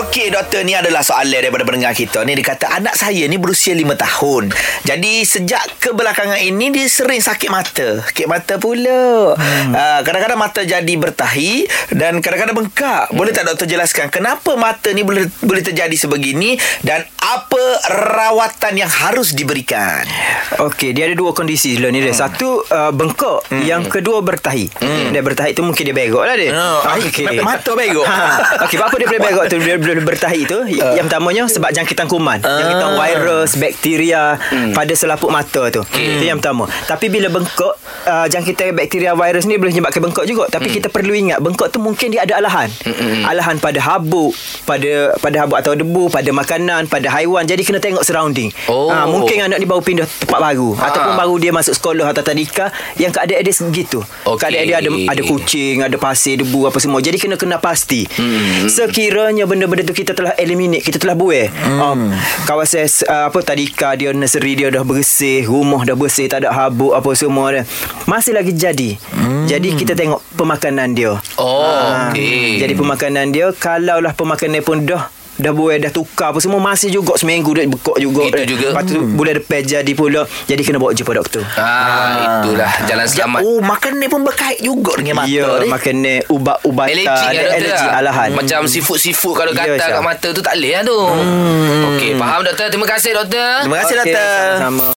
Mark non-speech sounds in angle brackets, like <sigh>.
Okey doktor ni adalah soalan daripada pendengar kita ni dia kata anak saya ni berusia 5 tahun. Jadi sejak kebelakangan ini dia sering sakit mata. Sakit mata pula. Hmm. Uh, kadang-kadang mata jadi bertahi dan kadang-kadang bengkak. Boleh tak doktor jelaskan kenapa mata ni boleh boleh terjadi sebegini dan apa rawatan yang harus diberikan? Okey, dia ada dua kondisi dulu ni dia. Satu uh, bengkak, Hmm. yang kedua bertahi. Dia bertahi tu mungkin dia begok lah dia. Oh, Okey. mata begok. <laughs> Ha. Okey, apa dia boleh begok tu? Dia boleh bertahi tu. Uh. Yang pertamanya sebab jangkitan kuman, jangkitan virus, bakteria pada selaput mata tu. Itu yang pertama. Tapi bila bengkak, uh, jangkitan bakteria virus ni boleh menyebabkan bengkak juga. Tapi kita perlu ingat bengkak tu mungkin dia ada alahan. Alahan pada habuk, pada pada habuk atau debu, pada makanan, pada haiwan. Jadi kena tengok surrounding. Oh. Ha, mungkin anak ni baru pindah tempat baru Ha. ataupun baru dia masuk sekolah atau tadika yang keadaan dia segitu. Okey. Keadaan dia ada ada kucing, ada pasir, debu apa semua. Jadi kena kena pasti. Hmm. Sekiranya benda-benda tu kita telah eliminate, kita telah buai. Hmm. Um, kawasan uh, apa tadika dia nursery dia dah bersih, rumah dah bersih, tak ada habuk apa semua dia. Masih lagi jadi. Hmm. Jadi kita tengok pemakanan dia. Oh, Ah, okey. Jadi pemakanan dia kalaulah pemakanan pun dah dah buai dah tukar apa semua masih juga seminggu dia bekok juga Itu juga. lepas tu bulan depan jadi pula jadi kena bawa jumpa doktor Ah, itulah jalan Ja- selamat. Oh, makan ni pun berkait juga dengan mata Ya, ni. makan ni ubat-ubatan Alergi kan doktor alergi lah. alahan. Macam seafood-seafood kalau Ya, gatal Syah. kat mata tu tak boleh lah tu. Hmm. Okey, faham doktor. Terima kasih doktor. Terima kasih Okey, doktor. sama-sama.